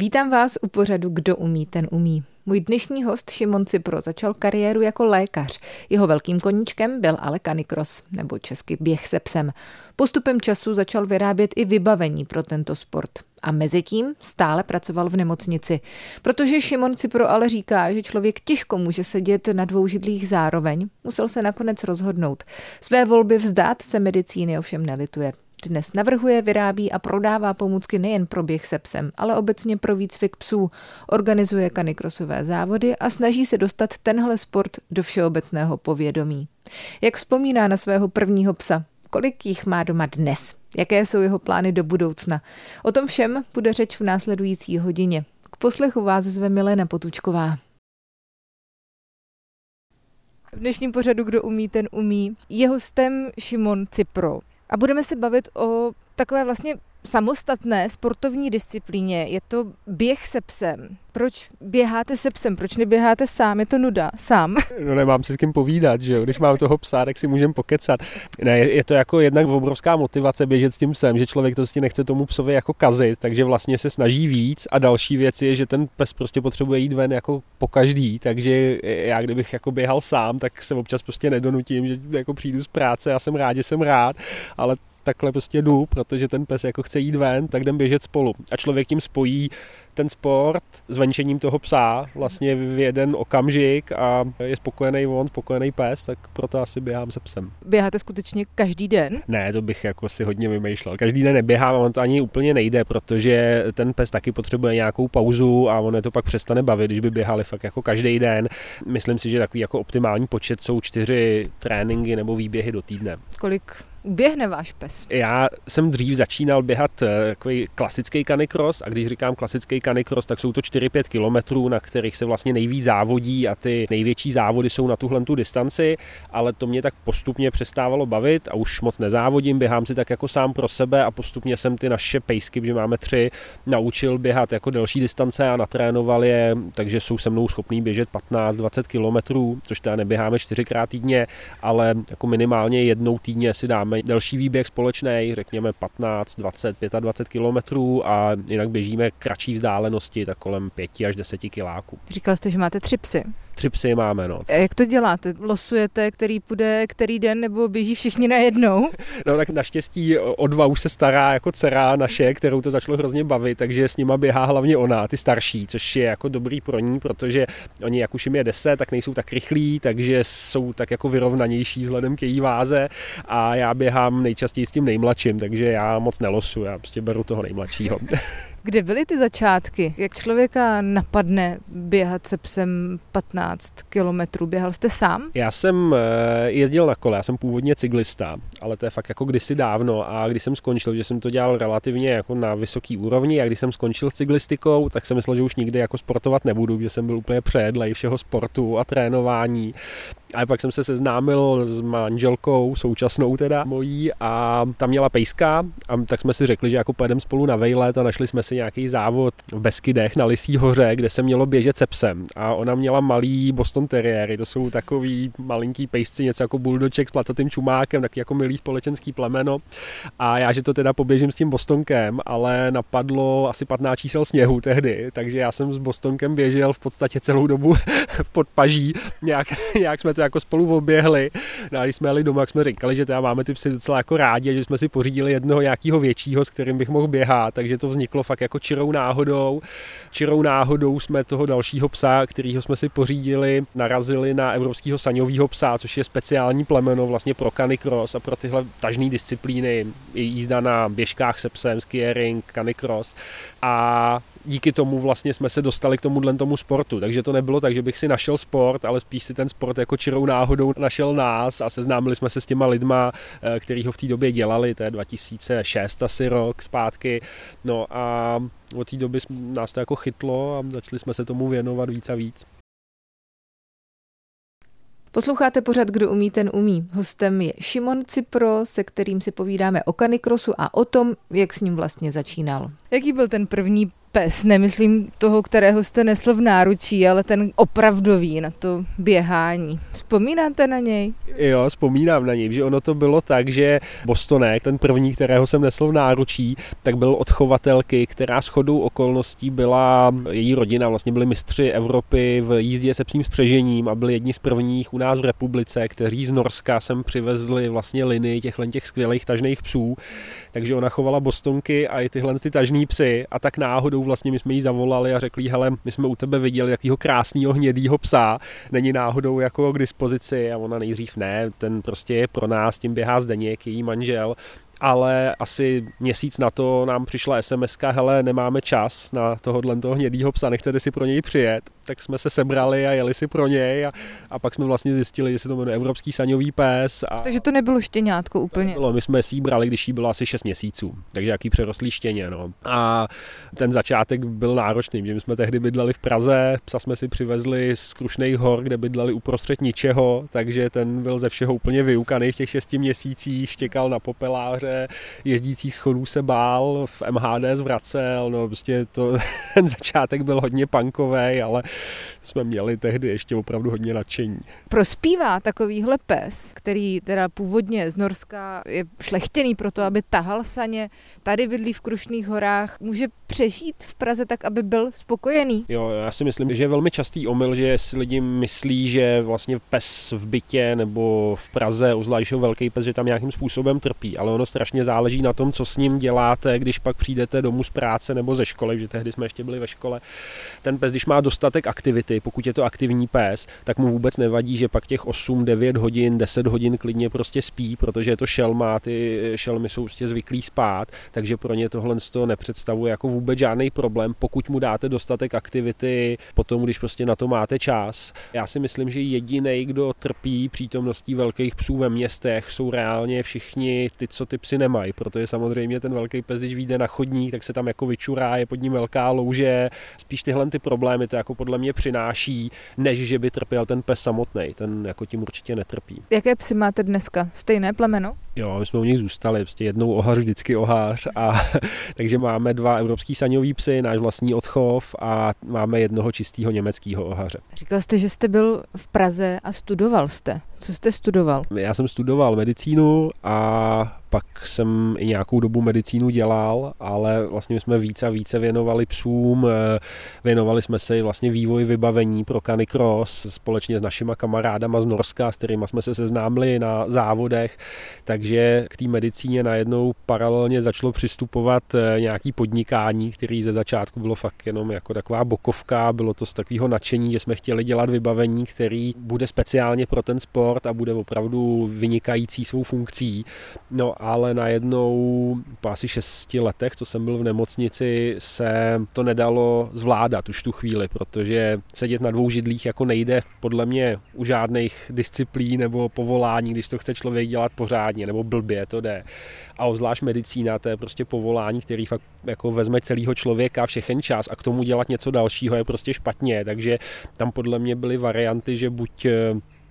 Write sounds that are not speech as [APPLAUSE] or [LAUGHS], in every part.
Vítám vás u pořadu Kdo umí, ten umí. Můj dnešní host Šimon Cipro začal kariéru jako lékař. Jeho velkým koníčkem byl ale kanikros, nebo česky běh se psem. Postupem času začal vyrábět i vybavení pro tento sport. A mezi tím stále pracoval v nemocnici. Protože Šimon Cipro ale říká, že člověk těžko může sedět na dvou židlích zároveň, musel se nakonec rozhodnout. Své volby vzdát se medicíny ovšem nelituje. Dnes navrhuje, vyrábí a prodává pomůcky nejen pro běh se psem, ale obecně pro výcvik psů. Organizuje kanikrosové závody a snaží se dostat tenhle sport do všeobecného povědomí. Jak vzpomíná na svého prvního psa? Kolik jich má doma dnes? Jaké jsou jeho plány do budoucna? O tom všem bude řeč v následující hodině. K poslechu vás zve Milena Potučková. V dnešním pořadu Kdo umí, ten umí je hostem Šimon Cipro. A budeme se bavit o takové vlastně samostatné sportovní disciplíně. Je to běh se psem. Proč běháte se psem? Proč neběháte sám? Je to nuda. Sám. [LAUGHS] No nemám si s kým povídat, že jo? Když mám toho psa, tak si můžeme pokecat. Ne, je to jako jednak obrovská motivace běžet s tím psem, že člověk to prostě nechce tomu psovi jako kazit, takže vlastně se snaží víc. A další věc je, že ten pes prostě potřebuje jít ven jako po každý, takže já kdybych jako běhal sám, tak se občas prostě nedonutím, že jako přijdu z práce, já jsem rád, že jsem rád, ale takhle prostě jdu, protože ten pes jako chce jít ven, tak jdem běžet spolu. A člověk tím spojí ten sport s venčením toho psa vlastně v jeden okamžik a je spokojený on, spokojený pes, tak proto asi běhám se psem. Běháte skutečně každý den? Ne, to bych jako si hodně vymýšlel. Každý den neběhám, on to ani úplně nejde, protože ten pes taky potřebuje nějakou pauzu a on je to pak přestane bavit, když by běhali fakt jako každý den. Myslím si, že takový jako optimální počet jsou čtyři tréninky nebo výběhy do týdne. Kolik Běhne váš pes? Já jsem dřív začínal běhat eh, takový klasický kanikros a když říkám klasický kanikros, tak jsou to 4-5 kilometrů, na kterých se vlastně nejvíc závodí a ty největší závody jsou na tuhle tu distanci, ale to mě tak postupně přestávalo bavit a už moc nezávodím, běhám si tak jako sám pro sebe a postupně jsem ty naše pejsky, že máme tři, naučil běhat jako delší distance a natrénoval je, takže jsou se mnou schopný běžet 15-20 kilometrů, což teda neběháme čtyřikrát týdně, ale jako minimálně jednou týdně si dáme máme delší výběh společný, řekněme 15, 20, 25 kilometrů a jinak běžíme kratší vzdálenosti, tak kolem 5 až 10 kiláků. Říkal jste, že máte tři psy. Tři psy máme, no. A jak to děláte? Losujete, který půjde který den, nebo běží všichni najednou? [LAUGHS] No tak naštěstí o dva už se stará jako dcera naše, kterou to začalo hrozně bavit, takže s nima běhá hlavně ona, ty starší, což je jako dobrý pro ní, protože oni, jak už jim je deset, tak nejsou tak rychlí, takže jsou tak jako vyrovnanější vzhledem k její váze a já běhám nejčastěji s tím nejmladším, takže já moc nelosu, já prostě beru toho nejmladšího. [LAUGHS] Kde byly ty začátky? Jak člověka napadne běhat se psem 15 kilometrů? Běhal jste sám? Já jsem eh, jezdil na kole, já jsem původně cyklista, ale to je fakt jako kdysi dávno a když jsem skončil, že jsem to dělal relativně jako na vysoký úrovni a když jsem skončil cyklistikou, tak jsem myslel, že už nikdy jako sportovat nebudu, že jsem byl úplně přejedlej všeho sportu a trénování a pak jsem se seznámil s manželkou, současnou teda mojí, a tam měla pejska, a tak jsme si řekli, že jako pojedeme spolu na vejlet a našli jsme si nějaký závod v Beskydech na Lisí hoře, kde se mělo běžet se psem. A ona měla malý Boston Terriery, to jsou takový malinký pejsci, něco jako buldoček s platatým čumákem, taky jako milý společenský plemeno. A já, že to teda poběžím s tím Bostonkem, ale napadlo asi 15 čísel sněhu tehdy, takže já jsem s Bostonkem běžel v podstatě celou dobu [LAUGHS] v podpaží. Nějak, [LAUGHS] nějak jsme to jako spolu oběhli. No a když jsme jeli doma, jak jsme říkali, že teda máme ty psy docela jako rádi, že jsme si pořídili jednoho nějakého většího, s kterým bych mohl běhat, takže to vzniklo fakt jako čirou náhodou. Čirou náhodou jsme toho dalšího psa, kterýho jsme si pořídili, narazili na evropského saňového psa, což je speciální plemeno vlastně pro canicross a pro tyhle tažné disciplíny, jízda na běžkách se psem, skiering, canicross. A díky tomu vlastně jsme se dostali k tomuhle tomu sportu. Takže to nebylo tak, že bych si našel sport, ale spíš si ten sport jako čirou náhodou našel nás a seznámili jsme se s těma lidma, eh, který ho v té době dělali, to je 2006 asi rok zpátky. No a od té doby nás to jako chytlo a začali jsme se tomu věnovat víc a víc. Posloucháte pořad Kdo umí, ten umí. Hostem je Šimon Cipro, se kterým si povídáme o kanikrosu a o tom, jak s ním vlastně začínal. Jaký byl ten první pes, nemyslím toho, kterého jste nesl v náručí, ale ten opravdový na to běhání. Vzpomínáte na něj? Jo, vzpomínám na něj, že ono to bylo tak, že Bostonek, ten první, kterého jsem nesl v náručí, tak byl od chovatelky, která shodou okolností byla, její rodina vlastně byli mistři Evropy v jízdě se psím spřežením a byli jedni z prvních u nás v republice, kteří z Norska sem přivezli vlastně linii těchhle těch skvělých tažných psů. Takže ona chovala bostonky a i tyhle ty tažní psy a tak náhodou vlastně my jsme jí zavolali a řekli, hele, my jsme u tebe viděli jakýho krásného hnědýho psa, není náhodou jako k dispozici? A ona nejdřív ne, ten prostě je pro nás, tím běhá Zdeněk, její manžel ale asi měsíc na to nám přišla sms hele, nemáme čas na tohohle toho hnědýho psa, nechcete si pro něj přijet tak jsme se sebrali a jeli si pro něj a, a pak jsme vlastně zjistili, že se to jmenuje Evropský saňový pes. A takže to nebylo štěňátko úplně. Bylo, my jsme si ji brali, když jí bylo asi 6 měsíců, takže jaký přerostlý štěně. No. A ten začátek byl náročný, že my jsme tehdy bydleli v Praze, psa jsme si přivezli z Krušných hor, kde bydleli uprostřed ničeho, takže ten byl ze všeho úplně vyukaný v těch 6 měsících, štěkal na popeláře, jezdících schodů se bál, v MHD zvracel, no prostě to, [LAUGHS] ten začátek byl hodně punkový, ale jsme měli tehdy ještě opravdu hodně nadšení. Prospívá takovýhle pes, který teda původně z Norska je šlechtěný pro to, aby tahal saně, tady bydlí v Krušných horách, může přežít v Praze tak, aby byl spokojený? Jo, já si myslím, že je velmi častý omyl, že si lidi myslí, že vlastně pes v bytě nebo v Praze, uzvlášť velký pes, že tam nějakým způsobem trpí, ale ono strašně záleží na tom, co s ním děláte, když pak přijdete domů z práce nebo ze školy, že tehdy jsme ještě byli ve škole. Ten pes, když má dostatek aktivity, pokud je to aktivní pes, tak mu vůbec nevadí, že pak těch 8, 9 hodin, 10 hodin klidně prostě spí, protože je to šelma, ty šelmy jsou prostě zvyklí spát, takže pro ně tohle z toho nepředstavuje jako vůbec žádný problém, pokud mu dáte dostatek aktivity, potom, když prostě na to máte čas. Já si myslím, že jediný, kdo trpí přítomností velkých psů ve městech, jsou reálně všichni ty, co ty psy nemají, protože samozřejmě ten velký pes, když vyjde na chodník, tak se tam jako vyčurá, je pod ním velká louže. Spíš tyhle ty problémy to jako podle mě přináší, než že by trpěl ten pes samotný. Ten jako tím určitě netrpí. Jaké psy máte dneska? Stejné plemeno? Jo, my jsme u nich zůstali, prostě jednou ohař, vždycky ohář. A, [LAUGHS] takže máme dva evropský saňový psy, náš vlastní odchov a máme jednoho čistého německého ohaře. Říkal jste, že jste byl v Praze a studoval jste. Co jste studoval? Já jsem studoval medicínu a pak jsem i nějakou dobu medicínu dělal, ale vlastně jsme více a více věnovali psům, eh, věnovali jsme se vlastně vývoji vybavení pro Canicross společně s našima kamarádama z Norska, s kterými jsme se seznámili na závodech, takže k té medicíně najednou paralelně začalo přistupovat eh, nějaký podnikání, který ze začátku bylo fakt jenom jako taková bokovka, bylo to z takového nadšení, že jsme chtěli dělat vybavení, který bude speciálně pro ten sport a bude opravdu vynikající svou funkcí. No ale najednou po asi šesti letech, co jsem byl v nemocnici, se to nedalo zvládat už tu chvíli, protože sedět na dvou židlích jako nejde podle mě u žádných disciplín nebo povolání, když to chce člověk dělat pořádně nebo blbě, to jde. A obzvlášť medicína, to je prostě povolání, který fakt jako vezme celého člověka všechen čas a k tomu dělat něco dalšího je prostě špatně, takže tam podle mě byly varianty, že buď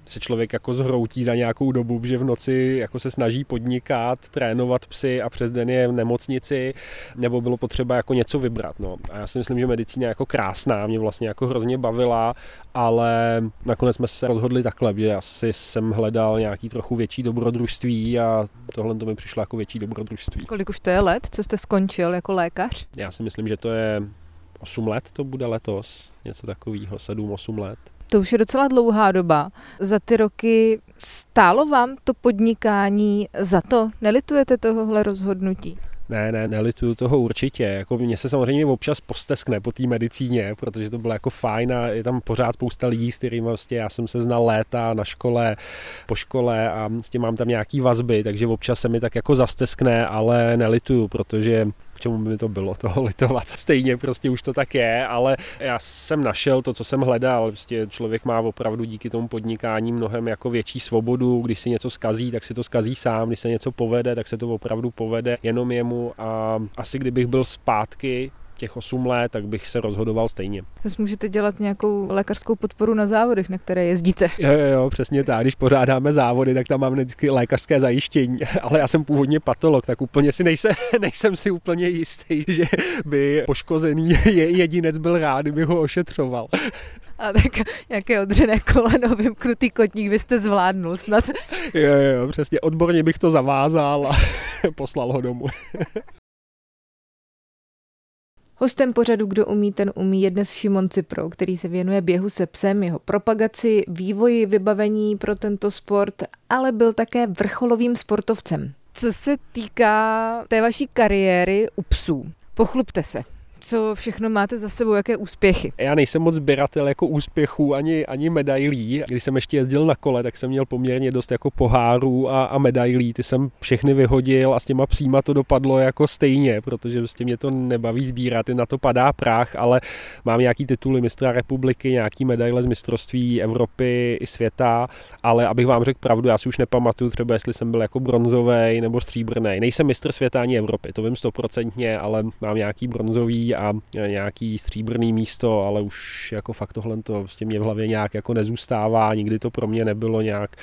se člověk jako zhroutí za nějakou dobu, že v noci jako se snaží podnikat, trénovat psy a přes den je v nemocnici, nebo bylo potřeba jako něco vybrat. No. A já si myslím, že medicína je jako krásná, mě vlastně jako hrozně bavila, ale nakonec jsme se rozhodli takhle, že asi jsem hledal nějaký trochu větší dobrodružství a tohle to mi přišlo jako větší dobrodružství. Kolik už to je let, co jste skončil jako lékař? Já si myslím, že to je 8 let to bude letos, něco takového, 7-8 let. To už je docela dlouhá doba. Za ty roky stálo vám to podnikání za to? Nelitujete tohohle rozhodnutí? Ne, ne, nelituju toho určitě. Jako mě se samozřejmě občas posteskne po té medicíně, protože to bylo jako fajn a je tam pořád spousta lidí, s kterými vlastně já jsem se znal léta na škole, po škole a s tím mám tam nějaký vazby, takže občas se mi tak jako zasteskne, ale nelituju, protože čemu by mi to bylo toho [LAUGHS] litovat. Stejně prostě už to tak je, ale já jsem našel to, co jsem hledal. Prostě člověk má opravdu díky tomu podnikání mnohem jako větší svobodu. Když si něco skazí, tak si to skazí sám. Když se něco povede, tak se to opravdu povede jenom jemu. A asi kdybych byl zpátky těch 8 let, tak bych se rozhodoval stejně. Zase můžete dělat nějakou lékařskou podporu na závodech, na které jezdíte. Jo, jo, jo, přesně tak. Když pořádáme závody, tak tam máme vždycky lékařské zajištění. [LAUGHS] Ale já jsem původně patolog, tak úplně si nejsem, [LAUGHS] nejsem si úplně jistý, že by poškozený [LAUGHS] jedinec byl rád, kdyby ho ošetřoval. A tak nějaké odřené koleno, vymknutý kotník byste zvládnul snad. Jo, jo, přesně. Odborně bych to zavázal a poslal ho domů. Hostem pořadu Kdo umí, ten umí je dnes Šimon Cipro, který se věnuje běhu se psem, jeho propagaci, vývoji vybavení pro tento sport, ale byl také vrcholovým sportovcem. Co se týká té vaší kariéry u psů, pochlubte se co všechno máte za sebou, jaké úspěchy? Já nejsem moc sběratel jako úspěchů ani, ani medailí. Když jsem ještě jezdil na kole, tak jsem měl poměrně dost jako pohárů a, a medailí. Ty jsem všechny vyhodil a s těma psíma to dopadlo jako stejně, protože prostě mě to nebaví sbírat, na to padá prach, ale mám nějaký tituly mistra republiky, nějaký medaile z mistrovství Evropy i světa, ale abych vám řekl pravdu, já si už nepamatuju třeba, jestli jsem byl jako bronzový nebo stříbrný. Nejsem mistr světa ani Evropy, to vím stoprocentně, ale mám nějaký bronzový a nějaký stříbrný místo, ale už jako fakt tohle to prostě mě v hlavě nějak jako nezůstává, nikdy to pro mě nebylo nějak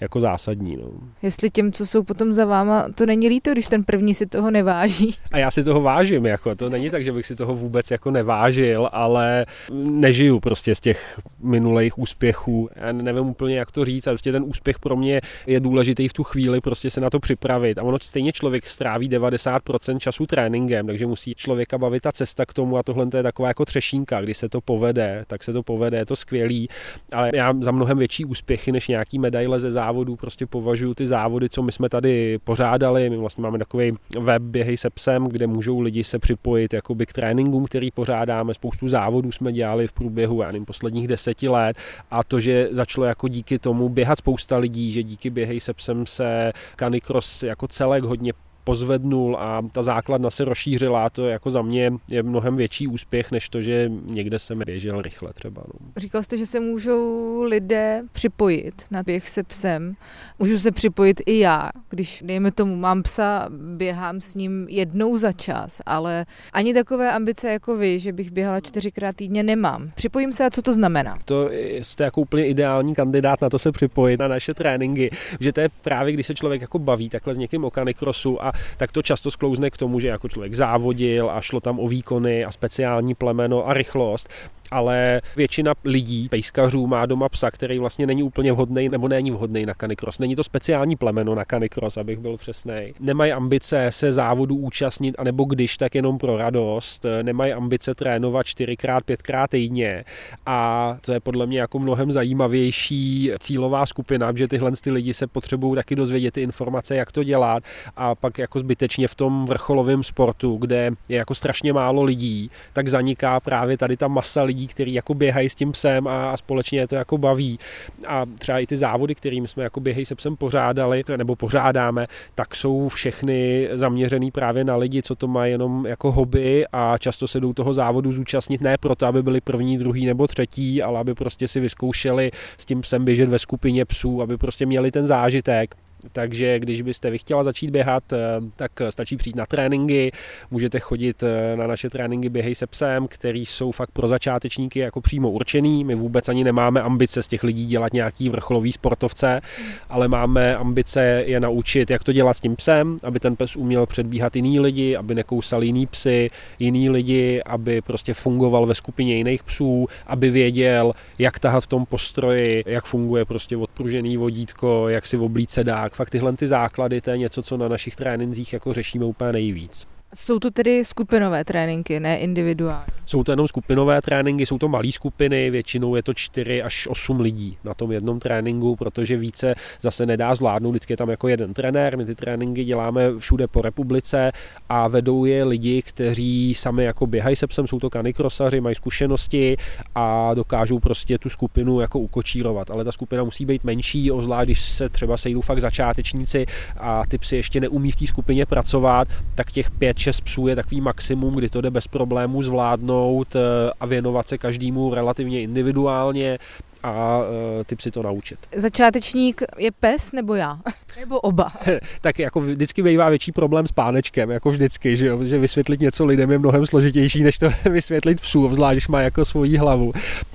jako zásadní. No. Jestli těm, co jsou potom za váma, to není líto, když ten první si toho neváží. A já si toho vážím, jako to není tak, že bych si toho vůbec jako nevážil, ale nežiju prostě z těch minulých úspěchů. Já nevím úplně, jak to říct, a prostě ten úspěch pro mě je důležitý v tu chvíli prostě se na to připravit. A ono stejně člověk stráví 90% času tréninkem, takže musí člověka bavit ta cesta k tomu a tohle je taková jako třešínka, kdy se to povede, tak se to povede, je to skvělý, ale já za mnohem větší úspěchy než nějaký medaile ze závodů prostě považuji ty závody, co my jsme tady pořádali. My vlastně máme takový web Běhej se psem, kde můžou lidi se připojit jakoby k tréninkům, který pořádáme. Spoustu závodů jsme dělali v průběhu, já nevím, posledních deseti let a to, že začalo jako díky tomu běhat spousta lidí, že díky Běhej se psem se Canicross jako celek hodně pozvednul a ta základna se rozšířila, to jako za mě je mnohem větší úspěch, než to, že někde jsem běžel rychle třeba. No. Říkal jste, že se můžou lidé připojit na běh se psem. Můžu se připojit i já, když, dejme tomu, mám psa, běhám s ním jednou za čas, ale ani takové ambice jako vy, že bych běhala čtyřikrát týdně, nemám. Připojím se a co to znamená? To jste jako úplně ideální kandidát na to se připojit na naše tréninky, že to je právě, když se člověk jako baví takhle s někým o kanikrosu a tak to často sklouzne k tomu, že jako člověk závodil a šlo tam o výkony a speciální plemeno a rychlost ale většina lidí, pejskařů, má doma psa, který vlastně není úplně vhodný nebo není vhodný na kanikros. Není to speciální plemeno na kanikros, abych byl přesný. Nemají ambice se závodu účastnit, anebo když, tak jenom pro radost. Nemají ambice trénovat čtyřikrát, pětkrát týdně. A to je podle mě jako mnohem zajímavější cílová skupina, že tyhle ty lidi se potřebují taky dozvědět ty informace, jak to dělat. A pak jako zbytečně v tom vrcholovém sportu, kde je jako strašně málo lidí, tak zaniká právě tady ta masa lidí, lidí, kteří jako běhají s tím psem a, a společně to jako baví. A třeba i ty závody, kterým jsme jako běhají se psem pořádali nebo pořádáme, tak jsou všechny zaměřený právě na lidi, co to má jenom jako hobby a často se jdou toho závodu zúčastnit ne proto, aby byli první, druhý nebo třetí, ale aby prostě si vyzkoušeli s tím psem běžet ve skupině psů, aby prostě měli ten zážitek takže když byste vy chtěla začít běhat, eh, tak stačí přijít na tréninky, můžete chodit eh, na naše tréninky Běhej se psem, který jsou fakt pro začátečníky jako přímo určený. My vůbec ani nemáme ambice z těch lidí dělat nějaký vrcholový sportovce, ale máme ambice je naučit, jak to dělat s tím psem, aby ten pes uměl předbíhat jiný lidi, aby nekousal jiný psy, jiný lidi, aby prostě fungoval ve skupině jiných psů, aby věděl, jak tahat v tom postroji, jak funguje prostě odpružený vodítko, jak si v oblíce dá, tak fakt tyhle ty základy, to je něco, co na našich trénincích jako řešíme úplně nejvíc. Jsou to tedy skupinové tréninky, ne individuální? Jsou to jenom skupinové tréninky, jsou to malé skupiny, většinou je to 4 až 8 lidí na tom jednom tréninku, protože více zase nedá zvládnout, vždycky je tam jako jeden trenér, my ty tréninky děláme všude po republice a vedou je lidi, kteří sami jako běhají se psem, jsou to kanikrosaři, mají zkušenosti a dokážou prostě tu skupinu jako ukočírovat, ale ta skupina musí být menší, ozvlášť když se třeba sejdou fakt začátečníci a ty psy ještě neumí v té skupině pracovat, tak těch 5 6 psů je takový maximum, kdy to jde bez problémů zvládnout eh, a věnovat se každému relativně individuálně a eh, ty psy to naučit. Začátečník je pes nebo já? [LAUGHS] Nebo oba? [LAUGHS] tak jako vždycky bývá větší problém s pánečkem, jako vždycky, že, jo? že vysvětlit něco lidem je mnohem složitější, než to [LAUGHS] vysvětlit psů, obzvlášť když má jako svoji hlavu.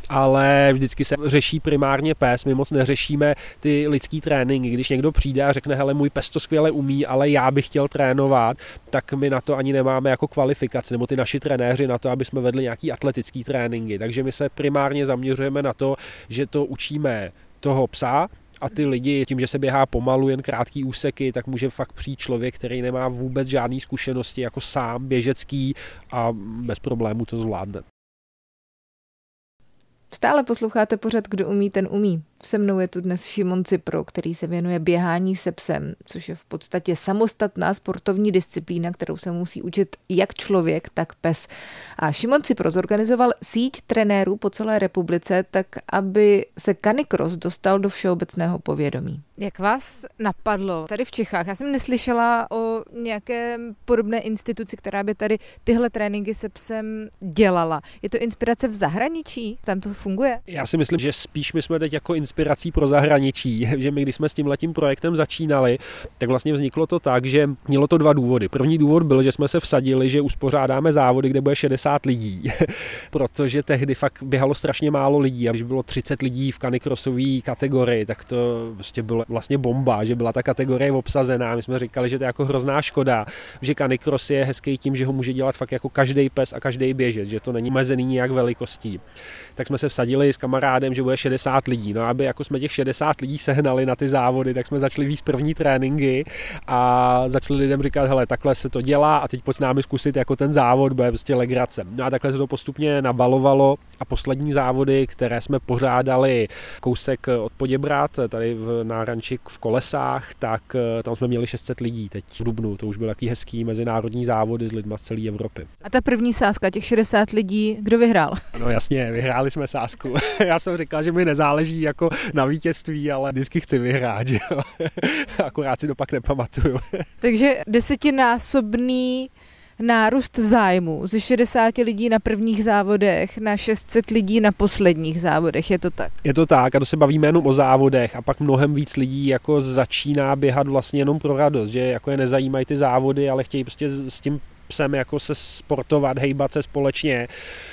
Ale vždycky se řeší primárně pes, my moc neřešíme ty lidský tréninky. Když někdo přijde a řekne, hele, můj pes to skvěle umí, ale já bych chtěl trénovat, tak my na to ani nemáme jako kvalifikaci, nebo ty naši trenéři na to, aby jsme vedli nějaký atletický tréninky. Takže my se primárně zaměřujeme na to, že to učíme toho psa, a ty lidi, tím, že se běhá pomalu, jen krátký úseky, tak může fakt přijít člověk, který nemá vůbec žádné zkušenosti jako sám běžecký a bez problému to zvládne. Stále posloucháte pořad Kdo umí, ten umí. Se mnou je tu dnes Šimon Cipro, který se věnuje běhání se psem, což je v podstatě samostatná sportovní disciplína, kterou se musí učit jak člověk, tak pes. A Šimon Cipro zorganizoval síť trenérů po celé republice, tak aby se Canicross dostal do všeobecného povědomí. Jak vás napadlo tady v Čechách? Já jsem neslyšela o nějaké podobné instituci, která by tady tyhle tréninky se psem dělala. Je to inspirace v zahraničí? Tam to funguje? Já si myslím, že spíš my jsme teď jako inspirací pro zahraničí, [LAUGHS] že my, když jsme s tím letím projektem začínali, tak vlastně vzniklo to tak, že mělo to dva důvody. První důvod byl, že jsme se vsadili, že uspořádáme závody, kde bude 60 lidí, [LAUGHS] protože tehdy fakt běhalo strašně málo lidí a když bylo 30 lidí v kanikrosové kategorii, tak to prostě bylo vlastně bomba, že byla ta kategorie obsazená. My jsme říkali, že to je jako hrozná škoda, že kanikros je hezký tím, že ho může dělat fakt jako každý pes a každý běžec, že to není mezený nějak velikostí. Tak jsme se vsadili s kamarádem, že bude 60 lidí. No aby jako jsme těch 60 lidí sehnali na ty závody, tak jsme začali víc první tréninky a začali lidem říkat, hele, takhle se to dělá a teď pojď s námi zkusit jako ten závod, bude prostě legrace. No a takhle se to postupně nabalovalo a poslední závody, které jsme pořádali kousek od Poděbrat, tady v Nárančik v Kolesách, tak eh, tam jsme měli 600 lidí teď v Dubnu. To už byl taký hezký mezinárodní závody s lidmi z celé Evropy. A ta první sázka, těch 60 lidí, kdo vyhrál? No jasně, vyhráli jsme sázku. [LAUGHS] Já jsem říkal, že mi nezáleží jako na vítězství, ale vždycky chci vyhrát, že jo. [LAUGHS] Akorát si to pak nepamatuju. [LAUGHS] Takže desetinásobný nárůst zájmu ze 60 lidí na prvních závodech na 600 lidí na posledních závodech, je to tak? Je to tak a to se bavíme jenom o závodech a pak mnohem víc lidí jako začíná běhat vlastně jenom pro radost, že jako je nezajímají ty závody, ale chtějí prostě s tím psem jako se sportovat, hejbat se společně,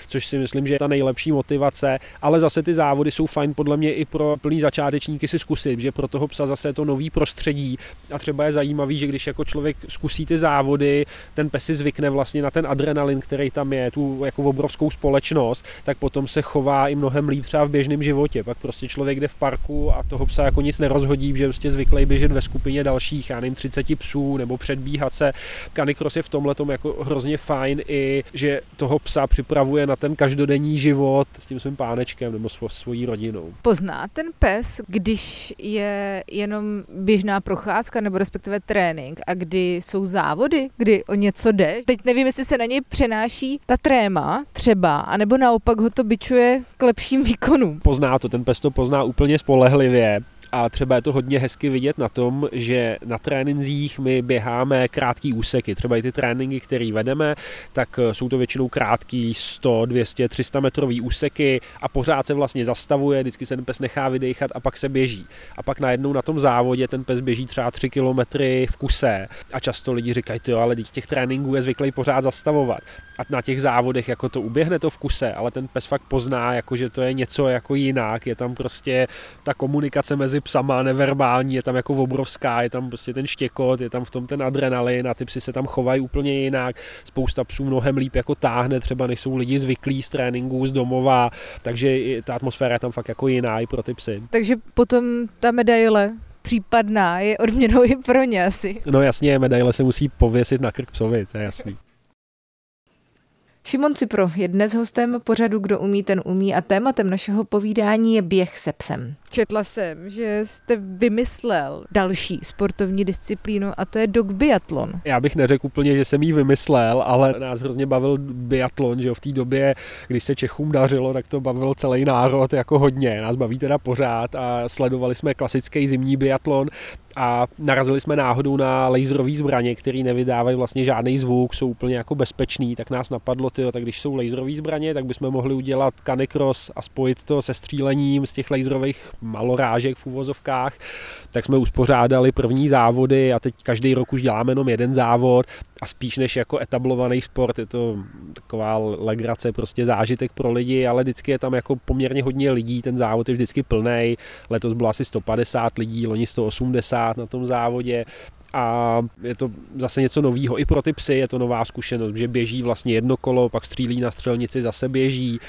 což si myslím, že je ta nejlepší motivace, ale zase ty závody jsou fajn podle mě i pro plný začátečníky si zkusit, že pro toho psa zase je to nový prostředí a třeba je zajímavý, že když jako člověk zkusí ty závody, ten pes si zvykne vlastně na ten adrenalin, který tam je, tu jako obrovskou společnost, tak potom se chová i mnohem líp třeba v běžném životě. Pak prostě člověk jde v parku a toho psa jako nic nerozhodí, že prostě zvyklý běžet ve skupině dalších, já nevím, 30 psů nebo předbíhat se. Canicross je v tomhle jako jako hrozně fajn i, že toho psa připravuje na ten každodenní život s tím svým pánečkem nebo svo, svojí rodinou. Pozná ten pes, když je jenom běžná procházka nebo respektive trénink a kdy jsou závody, kdy o něco jde. Teď nevím, jestli se na něj přenáší ta tréma třeba, anebo naopak ho to bičuje k lepším výkonům. Pozná to, ten pes to pozná úplně spolehlivě a třeba je to hodně hezky vidět na tom, že na trénincích my běháme krátký úseky. Třeba i ty tréninky, které vedeme, tak eh, jsou to většinou krátký 100, 200, 300 metrový úseky a pořád se vlastně zastavuje, vždycky se ten pes nechá vydechat a pak se běží. A pak najednou na tom závodě ten pes běží třeba 3 kilometry v kuse a často lidi říkají, jo, ale z těch tréninků je zvyklý pořád zastavovat. A na těch závodech jako to uběhne to v kuse, ale ten pes fakt pozná, jako že to je něco jako jinak, je tam prostě ta komunikace mezi psama neverbální, je tam jako obrovská, je tam prostě ten štěkot, je tam v tom ten adrenalin a ty psy se tam chovají úplně jinak. Spousta psů mnohem líp jako táhne, třeba než jsou lidi zvyklí z tréninku, z domova, takže ta atmosféra je tam fakt jako jiná i pro ty psy. Takže potom ta medaile případná je odměnou i pro ně asi. No jasně, medaile se musí pověsit na krk psovi, to je jasný. Šimon Cipro je dnes hostem pořadu Kdo umí, ten umí a tématem našeho povídání je běh se psem. Četla jsem, že jste vymyslel další sportovní disciplínu a to je dog biatlon. Já bych neřekl úplně, že jsem ji vymyslel, ale nás hrozně bavil biatlon, že v té době, když se Čechům dařilo, tak to bavil celý národ jako hodně. Nás baví teda pořád a sledovali jsme klasický zimní biatlon a narazili jsme náhodou na laserové zbraně, které nevydávají vlastně žádný zvuk, jsou úplně jako bezpečný, tak nás napadlo, tyjo, tak když jsou laserové zbraně, tak bychom mohli udělat canicross a spojit to se střílením z těch laserových malorážek v uvozovkách. Tak jsme uspořádali první závody a teď každý rok už děláme jenom jeden závod a spíš než jako etablovaný sport, je to taková legrace, prostě zážitek pro lidi, ale vždycky je tam jako poměrně hodně lidí, ten závod je vždycky plný. Letos bylo asi 150 lidí, loni 180 na tom závodě, a je to zase něco nového. I pro ty psy je to nová zkušenost, že běží vlastně jedno kolo, pak střílí na střelnici, zase běží,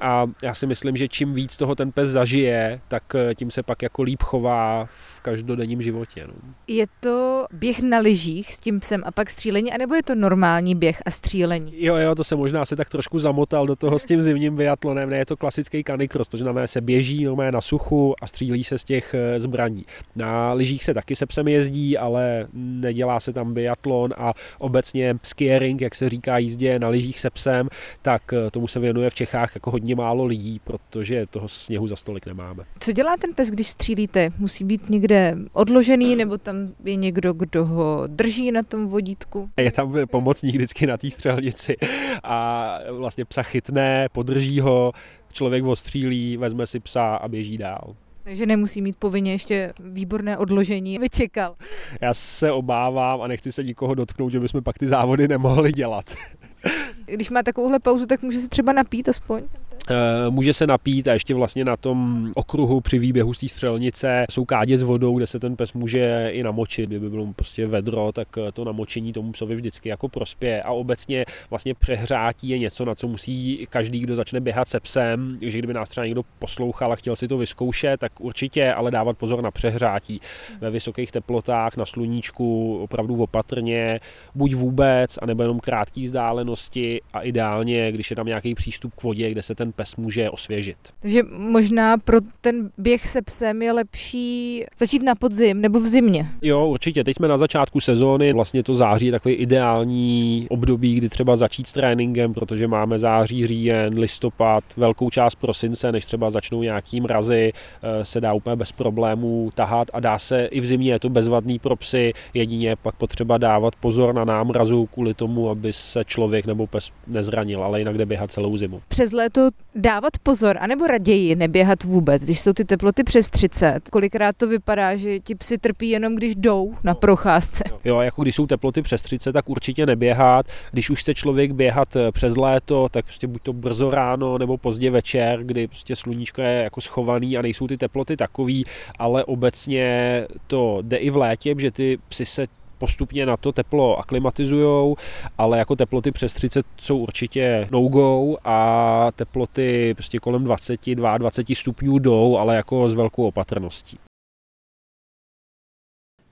a já si myslím, že čím víc toho ten pes zažije, tak eh, tím se pak jako líp chová v každodenním životě. No. Je to běh na lyžích s tím psem a pak střílení, anebo je to normální běh a střílení? Jo, jo, to se možná se tak trošku zamotal do toho s tím zimním biatlonem. Ne, je to klasický kanikros, to znamená, se běží normálně na suchu a střílí se z těch eh, zbraní. Na lyžích se taky se psem jezdí, ale nedělá se tam biatlon a obecně skiering, jak se říká jízdě na lyžích se psem, tak eh, tomu se věnuje v Čechách jako hodně hodně málo lidí, protože toho sněhu za stolik nemáme. Co dělá ten pes, když střílíte? Musí být někde odložený, nebo tam je někdo, kdo ho drží na tom vodítku? Je tam pomocník vždycky na té střelnici a vlastně psa chytne, podrží ho, člověk ostřílí, vezme si psa a běží dál. Takže nemusí mít povinně ještě výborné odložení, aby čekal. Já se obávám a nechci se nikoho dotknout, že bychom pak ty závody nemohli dělat. Když má takovouhle pauzu, tak může se třeba napít aspoň? Eh, může se napít a ještě vlastně na tom okruhu při výběhu z té střelnice jsou kádě s vodou, kde se ten pes může i namočit. Kdyby bylo prostě vedro, tak eh, to namočení tomu psovi vždycky jako prospěje. A obecně vlastně přehrátí je něco, na co musí každý, kdo začne běhat se psem, že kdyby nás třeba někdo poslouchal a chtěl si to vyzkoušet, tak určitě, ale dávat pozor na přehrátí. Ve vysokých teplotách, na sluníčku, opravdu opatrně, buď vůbec, anebo jenom krátké vzdálenosti a ideálně, když je tam nějaký přístup k vodě, kde se ten pes může osvěžit. Takže možná pro ten běh se psem je lepší začít na podzim nebo v zimě. Jo, určitě. Teď jsme na začátku sezóny, vlastně to září je takový ideální období, kdy třeba začít s tréninkem, protože máme září, říjen, listopad, velkou část prosince, než třeba začnou nějaký mrazy, eh, se dá úplně bez problémů tahat a dá se i v zimě, je to bezvadný pro psy, jedině pak potřeba dávat pozor na námrazu kvůli tomu, aby se člověk nebo pes nezranil, ale jinak jde běhat celou zimu. Přes léto dávat pozor, anebo raději neběhat vůbec, když jsou ty teploty přes 30. Kolikrát to vypadá, že ti psi trpí jenom když jdou na procházce. Jo, jako když jsou teploty přes 30, tak určitě neběhat. Když už chce člověk běhat eh, přes léto, tak prostě buď to brzo ráno nebo pozdě večer, kdy prostě sluníčko je jako schovaný a nejsou ty teploty takový, ale obecně to jde i v létě, že ty psy se postupně na to teplo aklimatizujou, ale jako teploty přes 30 jsou určitě no-go a teploty prostě kolem 20, 22 stupňů jdou, ale jako s velkou opatrností.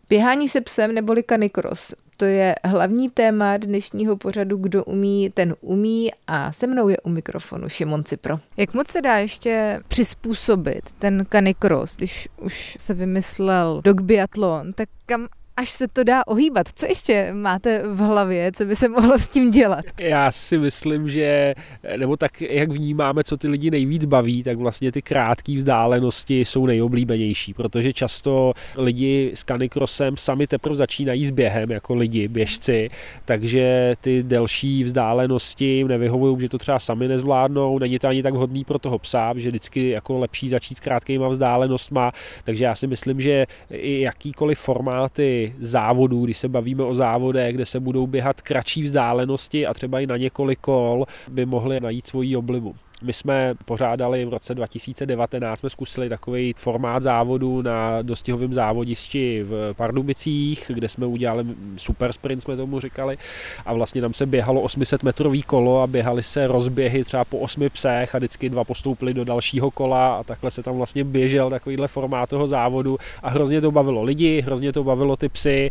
Běhání se psem neboli kanikros. To je hlavní téma dnešního pořadu Kdo umí, ten umí a se mnou je u mikrofonu Šimon Cipro. Jak moc se dá ještě přizpůsobit ten kanikros, když už se vymyslel dog biatlon, tak kam až se to dá ohýbat. Co ještě máte v hlavě, co by se mohlo s tím dělat? Já si myslím, že, nebo tak, jak vnímáme, co ty lidi nejvíc baví, tak vlastně ty krátké vzdálenosti jsou nejoblíbenější, protože často lidi s kanikrosem sami teprve začínají s během, jako lidi, běžci, takže ty delší vzdálenosti jim nevyhovují, že to třeba sami nezvládnou, není to ani tak vhodný pro toho psa, že vždycky jako lepší začít s krátkýma vzdálenostma, takže já si myslím, že i jakýkoliv formáty závodů, když se bavíme o závodech, kde se budou běhat kratší vzdálenosti a třeba i na několik kol, by mohli najít svoji oblibu. My jsme pořádali v roce 2019, jsme zkusili takový formát závodu na dostihovém závodišti v Pardubicích, kde jsme udělali super sprint, jsme tomu říkali, a vlastně tam se běhalo 800 metrový kolo a běhali se rozběhy třeba po osmi psech a vždycky dva postoupili do dalšího kola a takhle se tam vlastně běžel takovýhle formát toho závodu a hrozně to bavilo lidi, hrozně to bavilo ty psy,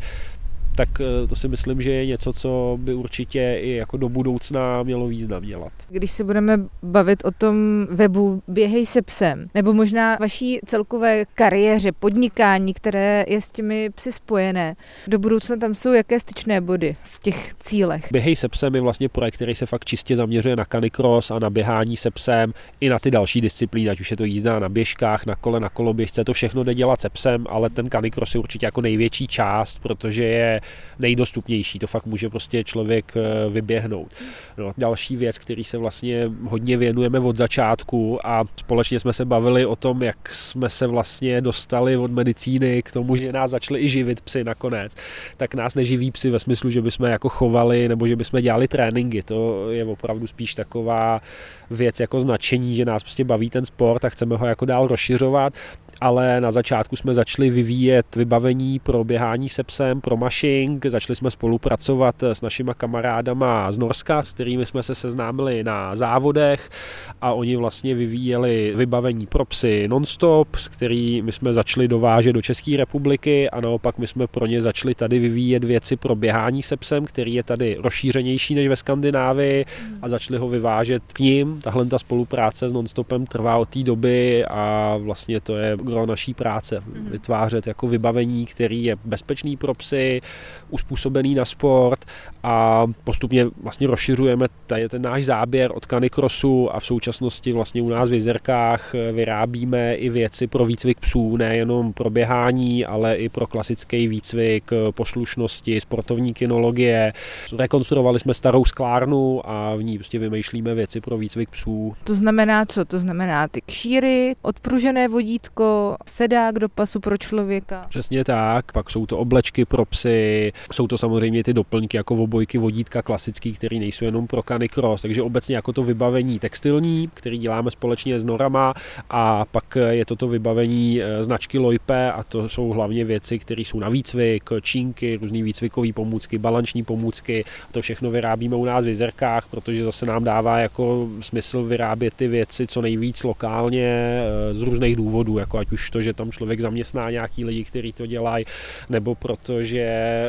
tak eh, to si myslím, že je něco, co by určitě i jako do budoucna mělo význam dělat. Když se budeme bavit o tom webu Běhej se psem, nebo možná vaší celkové kariéře, podnikání, které je s těmi psy spojené, do budoucna tam jsou jaké styčné body v těch cílech? Běhej se psem je vlastně projekt, který se fakt čistě zaměřuje na canicross a na běhání se psem i na ty další disciplíny, ať už je to jízda na běžkách, na kole, na koloběžce, to všechno jde dělat se psem, ale ten canicross je určitě jako největší část, protože je nejdostupnější. To fakt může prostě člověk eh, vyběhnout. No, další věc, který se vlastně hodně věnujeme od začátku a společně jsme se bavili o tom, jak jsme se vlastně dostali od medicíny k tomu, že nás začaly i živit psy nakonec, tak nás neživí psy ve smyslu, že bychom jako chovali nebo že bychom dělali tréninky. To je opravdu spíš taková věc jako značení, že nás prostě baví ten sport a chceme ho jako dál rozšiřovat, ale na začátku jsme začali vyvíjet vybavení pro běhání se psem, pro mašing, začali jsme spolupracovat s našima kamarádama z Norska, s kterými jsme se seznámili na závodech. A oni vlastně vyvíjeli vybavení pro psy nonstop, s který my jsme začali dovážet do České republiky. A naopak my jsme pro ně začali tady vyvíjet věci pro běhání se psem, který je tady rozšířenější než ve Skandinávii. A začali ho vyvážet k ním. Tahle ta spolupráce s nonstopem trvá od té doby a vlastně to je gro naší práce. Mm-hmm. Vytvářet jako vybavení, který je bezpečný pro psy, uspůsobený na sport a postupně vlastně rozšiřujeme tady ten náš záběr od Canicrossu a v současnosti vlastně u nás v Jezerkách vyrábíme i věci pro výcvik psů, nejenom pro běhání, ale i pro klasický výcvik poslušnosti, sportovní kinologie. Rekonstruovali jsme starou sklárnu a v ní prostě vymýšlíme věci pro výcvik psů. To znamená co? To znamená ty kšíry, odpružené vodítko, sedák do pasu pro člověka. Přesně tak, pak jsou to oblečky pro psy, jsou to samozřejmě ty doplňky jako obojky vodítka klasický, které nejsou jenom pro canicross, takže obecně jako to vybavení textilní, který děláme společně s Norama. A pak je to to vybavení eh, značky Loipe a to jsou hlavně věci, které jsou na výcvik, čínky, různé výcvikové pomůcky, balanční pomůcky, to všechno vyrábíme u nás v Jezerkách, protože zase nám dává jako smysl vyrábět ty věci co nejvíc lokálně eh, z různých důvodů, jako ať už to, že tam člověk zaměstná nějaký lidi, kteří to dělají, nebo protože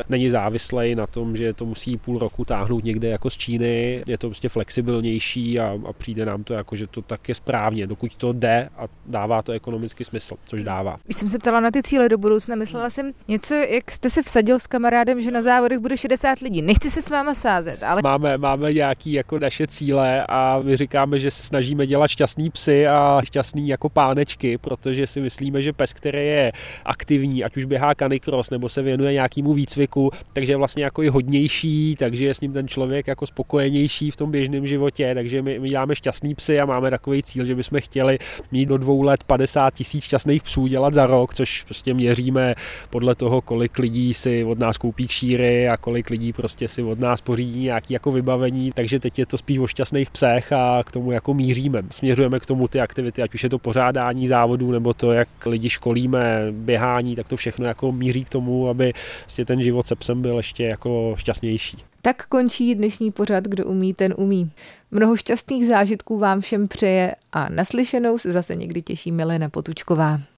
není závislý na tom, že to musí půl roku táhnout někde jako z Číny, je to prostě flexibilnější a, a přijde nám to jako, že to tak je správně, dokud to jde a dává to ekonomický smysl, což dává. Když jsem se ptala na ty cíle do budoucna, myslela jsem něco, jak jste se vsadil s kamarádem, že na závodech bude 60 lidí. Nechci se s váma sázet, ale... Máme, máme nějaký jako naše cíle a my říkáme, že se snažíme dělat šťastný psy a šťastný jako pánečky, protože si myslíme, že pes, který je aktivní, ať už běhá canicross nebo se věnuje nějakému výcviku, takže je vlastně jako i hodnější, takže je s ním ten člověk jako spokojenější v tom běžném životě, takže my, my děláme šťastný psy a máme takový cíl, že bychom chtěli mít do dvou let 50 tisíc šťastných psů dělat za rok, což prostě měříme podle toho, kolik lidí si od nás koupí kšíry a kolik lidí prostě si od nás pořídí nějaký jako vybavení, takže teď je to spíš o šťastných psech a k tomu jako míříme. Směřujeme k tomu ty aktivity, ať už je to pořádání závodů nebo to, jak lidi školíme, běhání, tak to všechno jako míří k tomu, aby vlastně ten život se psem byl ještě jako šťastnější. Tak končí dnešní pořad, kdo umí, ten umí. Mnoho šťastných zážitků vám všem přeje a naslyšenou se zase někdy těší Milena Potučková.